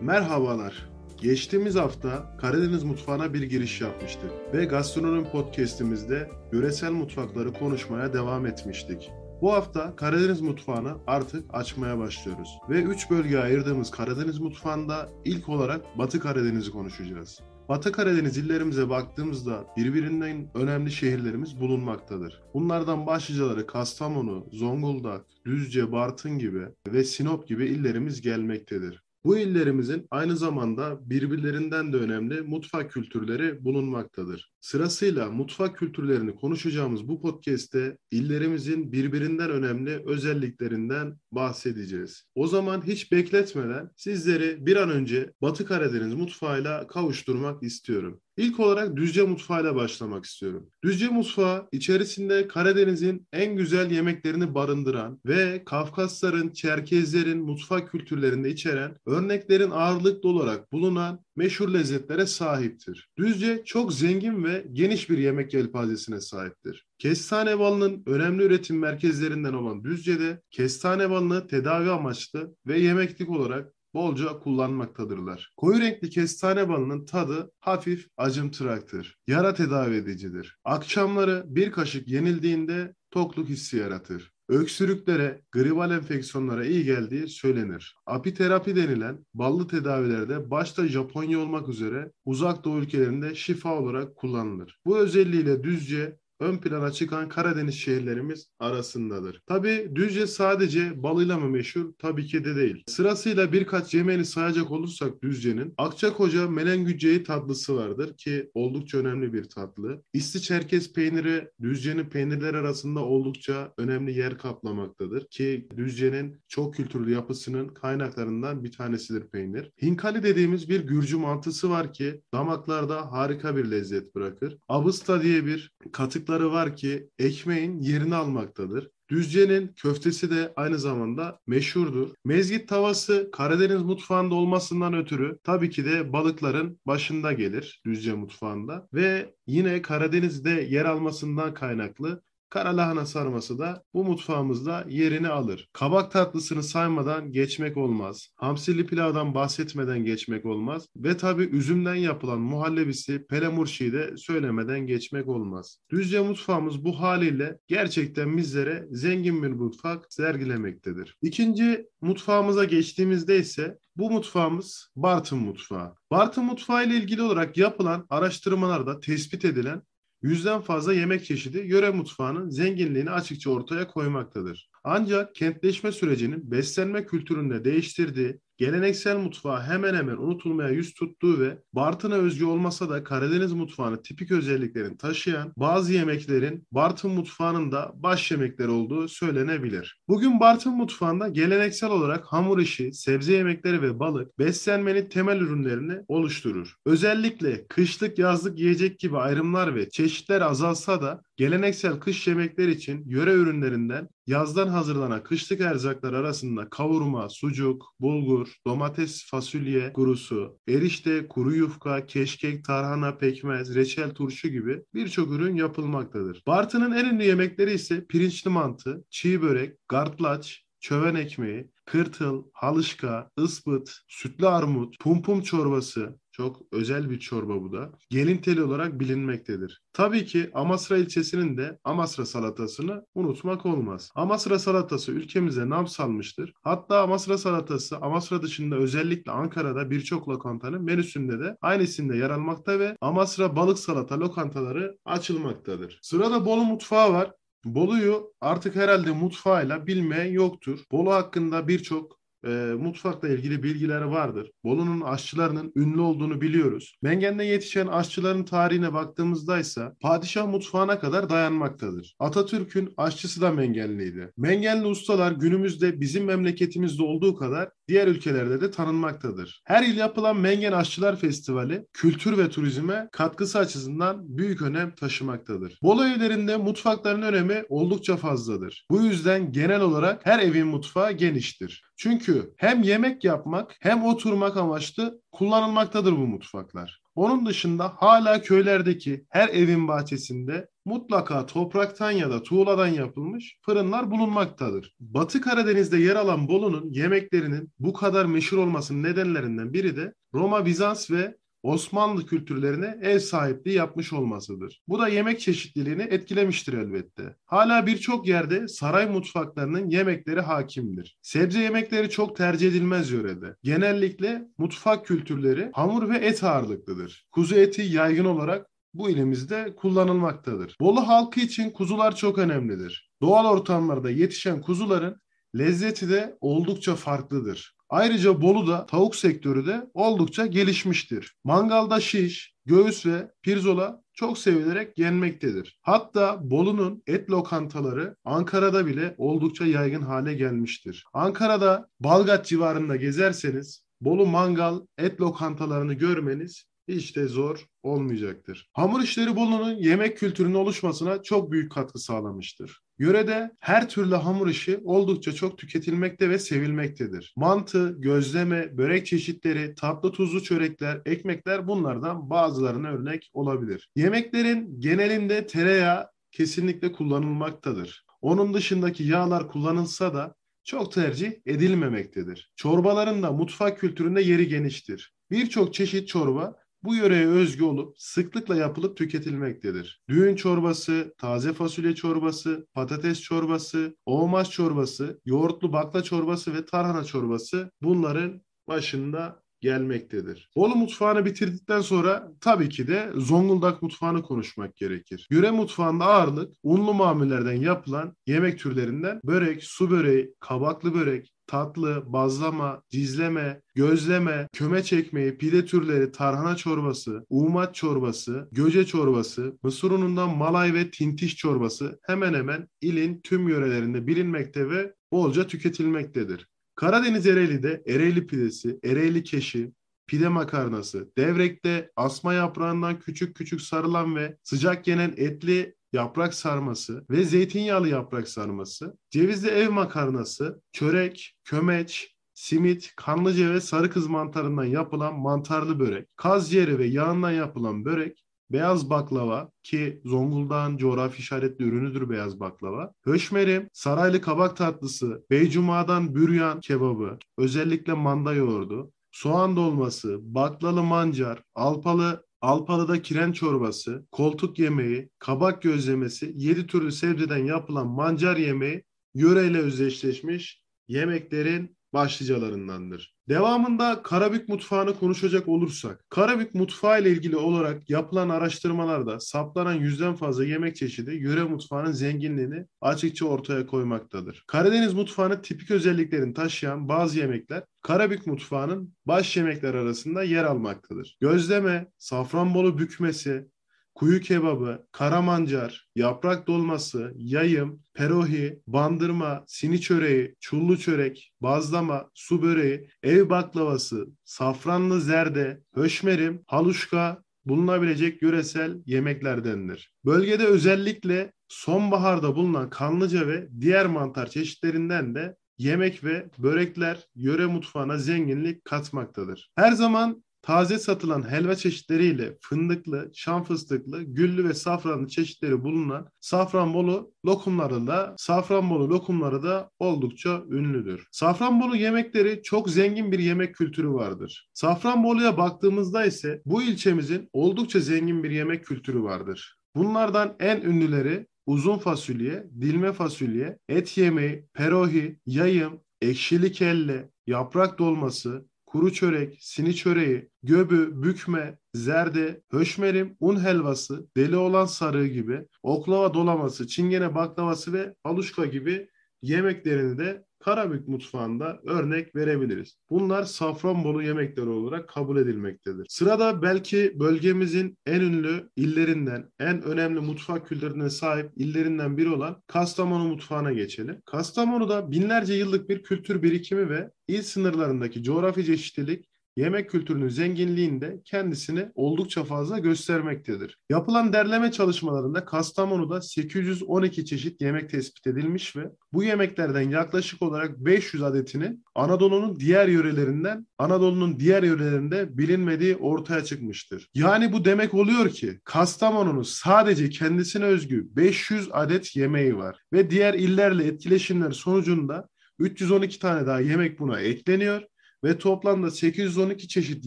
Merhabalar. Geçtiğimiz hafta Karadeniz mutfağına bir giriş yapmıştık ve Gastronomi Podcast'imizde yöresel mutfakları konuşmaya devam etmiştik. Bu hafta Karadeniz mutfağını artık açmaya başlıyoruz ve 3 bölgeye ayırdığımız Karadeniz mutfağında ilk olarak Batı Karadeniz'i konuşacağız. Batı Karadeniz illerimize baktığımızda birbirinden önemli şehirlerimiz bulunmaktadır. Bunlardan başlıcaları Kastamonu, Zonguldak, Düzce, Bartın gibi ve Sinop gibi illerimiz gelmektedir. Bu illerimizin aynı zamanda birbirlerinden de önemli mutfak kültürleri bulunmaktadır. Sırasıyla mutfak kültürlerini konuşacağımız bu podcast'te illerimizin birbirinden önemli özelliklerinden bahsedeceğiz. O zaman hiç bekletmeden sizleri bir an önce Batı Karadeniz mutfağıyla kavuşturmak istiyorum. İlk olarak Düzce mutfağıyla başlamak istiyorum. Düzce mutfağı içerisinde Karadeniz'in en güzel yemeklerini barındıran ve Kafkasların, Çerkezlerin mutfak kültürlerinde içeren örneklerin ağırlıklı olarak bulunan meşhur lezzetlere sahiptir. Düzce çok zengin ve geniş bir yemek yelpazesine sahiptir. Kestane balının önemli üretim merkezlerinden olan Düzce'de kestane balını tedavi amaçlı ve yemeklik olarak bolca kullanmaktadırlar. Koyu renkli kestane balının tadı hafif acımtıraktır. Yara tedavi edicidir. Akşamları bir kaşık yenildiğinde tokluk hissi yaratır. Öksürüklere, gribal enfeksiyonlara iyi geldiği söylenir. Apiterapi denilen ballı tedavilerde başta Japonya olmak üzere uzak doğu ülkelerinde şifa olarak kullanılır. Bu özelliğiyle düzce ön plana çıkan Karadeniz şehirlerimiz arasındadır. Tabi Düzce sadece balıyla mı meşhur? Tabii ki de değil. Sırasıyla birkaç yemeğini sayacak olursak Düzce'nin Akçakoca melengüceyi tatlısı vardır ki oldukça önemli bir tatlı. İsti Çerkez peyniri Düzce'nin peynirler arasında oldukça önemli yer kaplamaktadır ki Düzce'nin çok kültürlü yapısının kaynaklarından bir tanesidir peynir. Hinkali dediğimiz bir Gürcü mantısı var ki damaklarda harika bir lezzet bırakır. Abısta diye bir katık ayrıcalıkları var ki ekmeğin yerini almaktadır. Düzce'nin köftesi de aynı zamanda meşhurdur. Mezgit tavası Karadeniz mutfağında olmasından ötürü tabii ki de balıkların başında gelir Düzce mutfağında ve yine Karadeniz'de yer almasından kaynaklı Kara lahana sarması da bu mutfağımızda yerini alır. Kabak tatlısını saymadan geçmek olmaz. Hamsili pilavdan bahsetmeden geçmek olmaz. Ve tabi üzümden yapılan muhallebisi pelemurşiyi de söylemeden geçmek olmaz. Düzce mutfağımız bu haliyle gerçekten bizlere zengin bir mutfak sergilemektedir. İkinci mutfağımıza geçtiğimizde ise bu mutfağımız Bartın mutfağı. Bartın mutfağı ile ilgili olarak yapılan araştırmalarda tespit edilen yüzden fazla yemek çeşidi yöre mutfağının zenginliğini açıkça ortaya koymaktadır. Ancak kentleşme sürecinin beslenme kültüründe değiştirdiği geleneksel mutfağı hemen hemen unutulmaya yüz tuttuğu ve Bartın'a özgü olmasa da Karadeniz mutfağının tipik özelliklerini taşıyan bazı yemeklerin Bartın mutfağının da baş yemekleri olduğu söylenebilir. Bugün Bartın mutfağında geleneksel olarak hamur işi, sebze yemekleri ve balık beslenmenin temel ürünlerini oluşturur. Özellikle kışlık yazlık yiyecek gibi ayrımlar ve çeşitler azalsa da geleneksel kış yemekler için yöre ürünlerinden yazdan hazırlanan kışlık erzaklar arasında kavurma, sucuk, bulgur, domates, fasulye kurusu, erişte, kuru yufka, keşkek, tarhana, pekmez, reçel, turşu gibi birçok ürün yapılmaktadır. Bartın'ın en ünlü yemekleri ise pirinçli mantı, çiğ börek, gartlaç, çöven ekmeği, kırtıl, halışka, ıspıt, sütlü armut, pumpum çorbası, çok özel bir çorba bu da. Gelin teli olarak bilinmektedir. Tabii ki Amasra ilçesinin de Amasra salatasını unutmak olmaz. Amasra salatası ülkemize nam salmıştır. Hatta Amasra salatası Amasra dışında özellikle Ankara'da birçok lokantanın menüsünde de aynı isimde yer almakta ve Amasra balık salata lokantaları açılmaktadır. Sırada Bolu mutfağı var. Bolu'yu artık herhalde mutfağıyla bilmeyen yoktur. Bolu hakkında birçok e, mutfakla ilgili bilgileri vardır. Bolu'nun aşçılarının ünlü olduğunu biliyoruz. Mengen'de yetişen aşçıların tarihine baktığımızda ise padişah mutfağına kadar dayanmaktadır. Atatürk'ün aşçısı da Mengenliydi. Mengenli ustalar günümüzde bizim memleketimizde olduğu kadar diğer ülkelerde de tanınmaktadır. Her yıl yapılan Mengen Aşçılar Festivali kültür ve turizme katkısı açısından büyük önem taşımaktadır. Bolu evlerinde mutfakların önemi oldukça fazladır. Bu yüzden genel olarak her evin mutfağı geniştir. Çünkü hem yemek yapmak hem oturmak amaçlı kullanılmaktadır bu mutfaklar. Onun dışında hala köylerdeki her evin bahçesinde mutlaka topraktan ya da tuğladan yapılmış fırınlar bulunmaktadır. Batı Karadeniz'de yer alan Bolu'nun yemeklerinin bu kadar meşhur olmasının nedenlerinden biri de Roma, Bizans ve Osmanlı kültürlerine ev sahipliği yapmış olmasıdır. Bu da yemek çeşitliliğini etkilemiştir elbette. Hala birçok yerde saray mutfaklarının yemekleri hakimdir. Sebze yemekleri çok tercih edilmez yörede. Genellikle mutfak kültürleri hamur ve et ağırlıklıdır. Kuzu eti yaygın olarak bu ilimizde kullanılmaktadır. Bolu halkı için kuzular çok önemlidir. Doğal ortamlarda yetişen kuzuların lezzeti de oldukça farklıdır. Ayrıca Bolu'da tavuk sektörü de oldukça gelişmiştir. Mangalda şiş, göğüs ve pirzola çok sevilerek yenmektedir. Hatta Bolu'nun et lokantaları Ankara'da bile oldukça yaygın hale gelmiştir. Ankara'da Balgat civarında gezerseniz Bolu mangal et lokantalarını görmeniz hiç de zor olmayacaktır. Hamur işleri Bolu'nun yemek kültürünün oluşmasına çok büyük katkı sağlamıştır. Yörede her türlü hamur işi oldukça çok tüketilmekte ve sevilmektedir. Mantı, gözleme, börek çeşitleri, tatlı tuzlu çörekler, ekmekler bunlardan bazılarına örnek olabilir. Yemeklerin genelinde tereyağı kesinlikle kullanılmaktadır. Onun dışındaki yağlar kullanılsa da çok tercih edilmemektedir. Çorbaların da mutfak kültüründe yeri geniştir. Birçok çeşit çorba bu yöreye özgü olup sıklıkla yapılıp tüketilmektedir. Düğün çorbası, taze fasulye çorbası, patates çorbası, oğmaş çorbası, yoğurtlu bakla çorbası ve tarhana çorbası bunların başında gelmektedir. Bolu mutfağını bitirdikten sonra tabii ki de Zonguldak mutfağını konuşmak gerekir. Yöre mutfağında ağırlık unlu mamullerden yapılan yemek türlerinden börek, su böreği, kabaklı börek, tatlı, bazlama, dizleme, gözleme, köme çekmeyi, pide türleri, tarhana çorbası, umat çorbası, göce çorbası, mısır unundan malay ve tintiş çorbası hemen hemen ilin tüm yörelerinde bilinmekte ve bolca tüketilmektedir. Karadeniz Ereğli'de Ereğli pidesi, Ereğli keşi, pide makarnası, devrekte asma yaprağından küçük küçük sarılan ve sıcak yenen etli yaprak sarması ve zeytinyağlı yaprak sarması, cevizli ev makarnası, çörek, kömeç, simit, kanlıca ve sarı kız mantarından yapılan mantarlı börek, kaz ciğeri ve yağından yapılan börek, beyaz baklava ki Zonguldak'ın coğrafi işaretli ürünüdür beyaz baklava. Höşmerim, saraylı kabak tatlısı, Beycuma'dan büryan kebabı, özellikle manda yoğurdu, soğan dolması, baklalı mancar, alpalı Alpalı'da kiren çorbası, koltuk yemeği, kabak gözlemesi, yedi türlü sebzeden yapılan mancar yemeği yöreyle özdeşleşmiş yemeklerin başlıcalarındandır. Devamında Karabük mutfağını konuşacak olursak, Karabük mutfağı ile ilgili olarak yapılan araştırmalarda saplanan yüzden fazla yemek çeşidi yöre mutfağının zenginliğini açıkça ortaya koymaktadır. Karadeniz mutfağının tipik özelliklerini taşıyan bazı yemekler Karabük mutfağının baş yemekler arasında yer almaktadır. Gözleme, safranbolu bükmesi, kuyu kebabı, karamancar, yaprak dolması, yayım, perohi, bandırma, sini çöreği, çullu çörek, bazlama, su böreği, ev baklavası, safranlı zerde, höşmerim, haluşka bulunabilecek yöresel yemeklerdendir. Bölgede özellikle sonbaharda bulunan kanlıca ve diğer mantar çeşitlerinden de yemek ve börekler yöre mutfağına zenginlik katmaktadır. Her zaman taze satılan helva çeşitleriyle fındıklı, şam fıstıklı, güllü ve safranlı çeşitleri bulunan Safranbolu lokumları da Safranbolu lokumları da oldukça ünlüdür. Safranbolu yemekleri çok zengin bir yemek kültürü vardır. Safranbolu'ya baktığımızda ise bu ilçemizin oldukça zengin bir yemek kültürü vardır. Bunlardan en ünlüleri uzun fasulye, dilme fasulye, et yemeği, perohi, yayım, ekşili kelle, yaprak dolması, kuru çörek, sini çöreği, göbü, bükme, zerde, höşmerim, un helvası, deli olan sarığı gibi, oklava dolaması, çingene baklavası ve aluşka gibi yemeklerini de Karabük mutfağında örnek verebiliriz. Bunlar Safranbolu yemekleri olarak kabul edilmektedir. Sırada belki bölgemizin en ünlü illerinden, en önemli mutfak kültürüne sahip illerinden biri olan Kastamonu mutfağına geçelim. Kastamonu'da binlerce yıllık bir kültür birikimi ve il sınırlarındaki coğrafi çeşitlilik yemek kültürünün zenginliğinde kendisini oldukça fazla göstermektedir. Yapılan derleme çalışmalarında Kastamonu'da 812 çeşit yemek tespit edilmiş ve bu yemeklerden yaklaşık olarak 500 adetini Anadolu'nun diğer yörelerinden Anadolu'nun diğer yörelerinde bilinmediği ortaya çıkmıştır. Yani bu demek oluyor ki Kastamonu'nun sadece kendisine özgü 500 adet yemeği var ve diğer illerle etkileşimler sonucunda 312 tane daha yemek buna ekleniyor ve toplamda 812 çeşit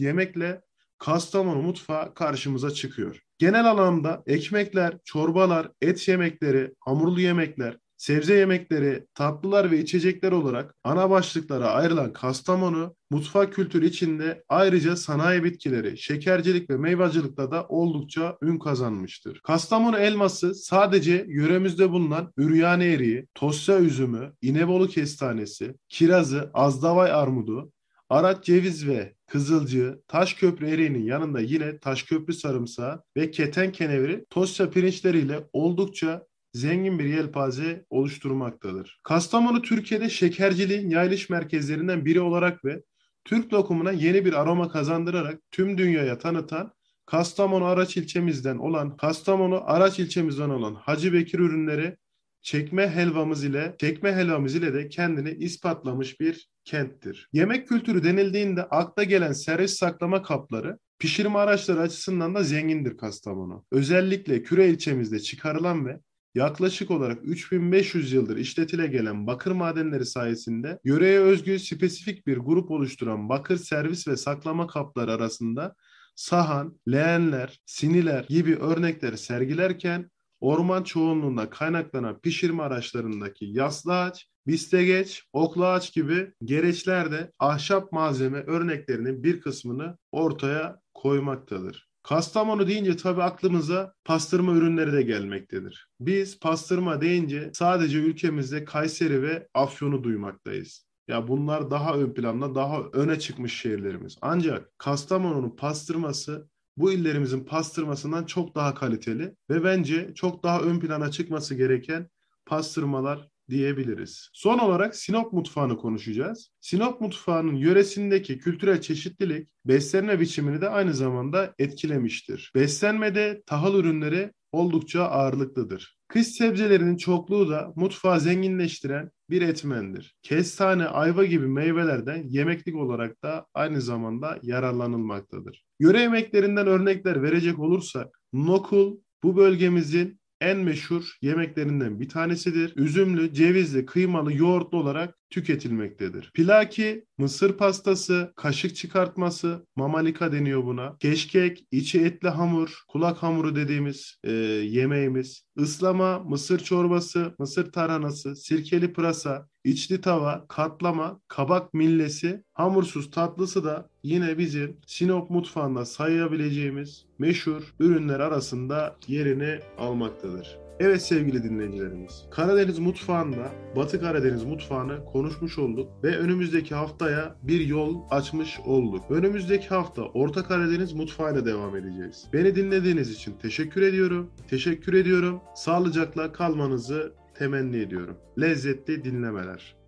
yemekle Kastamonu mutfağı karşımıza çıkıyor. Genel anlamda ekmekler, çorbalar, et yemekleri, hamurlu yemekler, sebze yemekleri, tatlılar ve içecekler olarak ana başlıklara ayrılan Kastamonu, mutfak kültürü içinde ayrıca sanayi bitkileri, şekercilik ve meyvacılıkta da oldukça ün kazanmıştır. Kastamonu elması sadece yöremizde bulunan Üryane eriği, Tosya üzümü, İnebolu kestanesi, kirazı, Azdavay armudu, Arat ceviz ve kızılcığı, Taşköprü eriğinin yanında yine Taşköprü sarımsağı ve keten keneviri Tosya pirinçleriyle oldukça zengin bir yelpaze oluşturmaktadır. Kastamonu Türkiye'de şekerciliğin yayılış merkezlerinden biri olarak ve Türk lokumuna yeni bir aroma kazandırarak tüm dünyaya tanıtan Kastamonu Araç ilçemizden olan Kastamonu Araç ilçemizden olan Hacı Bekir ürünleri çekme helvamız ile çekme helvamız ile de kendini ispatlamış bir kenttir. Yemek kültürü denildiğinde akla gelen servis saklama kapları pişirme araçları açısından da zengindir Kastamonu. Özellikle Küre ilçemizde çıkarılan ve yaklaşık olarak 3500 yıldır işletile gelen bakır madenleri sayesinde yöreye özgü spesifik bir grup oluşturan bakır servis ve saklama kapları arasında sahan, leğenler, siniler gibi örnekleri sergilerken orman çoğunluğunda kaynaklanan pişirme araçlarındaki yaslı ağaç, bistegeç, okla ağaç gibi gereçler de ahşap malzeme örneklerinin bir kısmını ortaya koymaktadır. Kastamonu deyince tabii aklımıza pastırma ürünleri de gelmektedir. Biz pastırma deyince sadece ülkemizde Kayseri ve Afyon'u duymaktayız. Ya bunlar daha ön planda, daha öne çıkmış şehirlerimiz. Ancak Kastamonu'nun pastırması bu illerimizin pastırmasından çok daha kaliteli ve bence çok daha ön plana çıkması gereken pastırmalar diyebiliriz. Son olarak Sinop mutfağını konuşacağız. Sinop mutfağının yöresindeki kültürel çeşitlilik beslenme biçimini de aynı zamanda etkilemiştir. Beslenmede tahıl ürünleri oldukça ağırlıklıdır. Kış sebzelerinin çokluğu da mutfağı zenginleştiren bir etmendir. Kestane, ayva gibi meyvelerden yemeklik olarak da aynı zamanda yararlanılmaktadır. Yöre yemeklerinden örnekler verecek olursak, nokul bu bölgemizin en meşhur yemeklerinden bir tanesidir. Üzümlü, cevizli, kıymalı, yoğurtlu olarak tüketilmektedir. Pilaki, mısır pastası, kaşık çıkartması, mamalika deniyor buna. Keşkek, içi etli hamur, kulak hamuru dediğimiz e, yemeğimiz. Islama, mısır çorbası, mısır tarhanası, sirkeli pırasa, içli tava, katlama, kabak millesi, hamursuz tatlısı da yine bizim Sinop mutfağında sayabileceğimiz meşhur ürünler arasında yerini almaktadır. Evet sevgili dinleyicilerimiz, Karadeniz mutfağında Batı Karadeniz mutfağını konuşmuş olduk ve önümüzdeki haftaya bir yol açmış olduk. Önümüzdeki hafta Orta Karadeniz mutfağıyla devam edeceğiz. Beni dinlediğiniz için teşekkür ediyorum. Teşekkür ediyorum. Sağlıcakla kalmanızı temenni ediyorum. Lezzetli dinlemeler.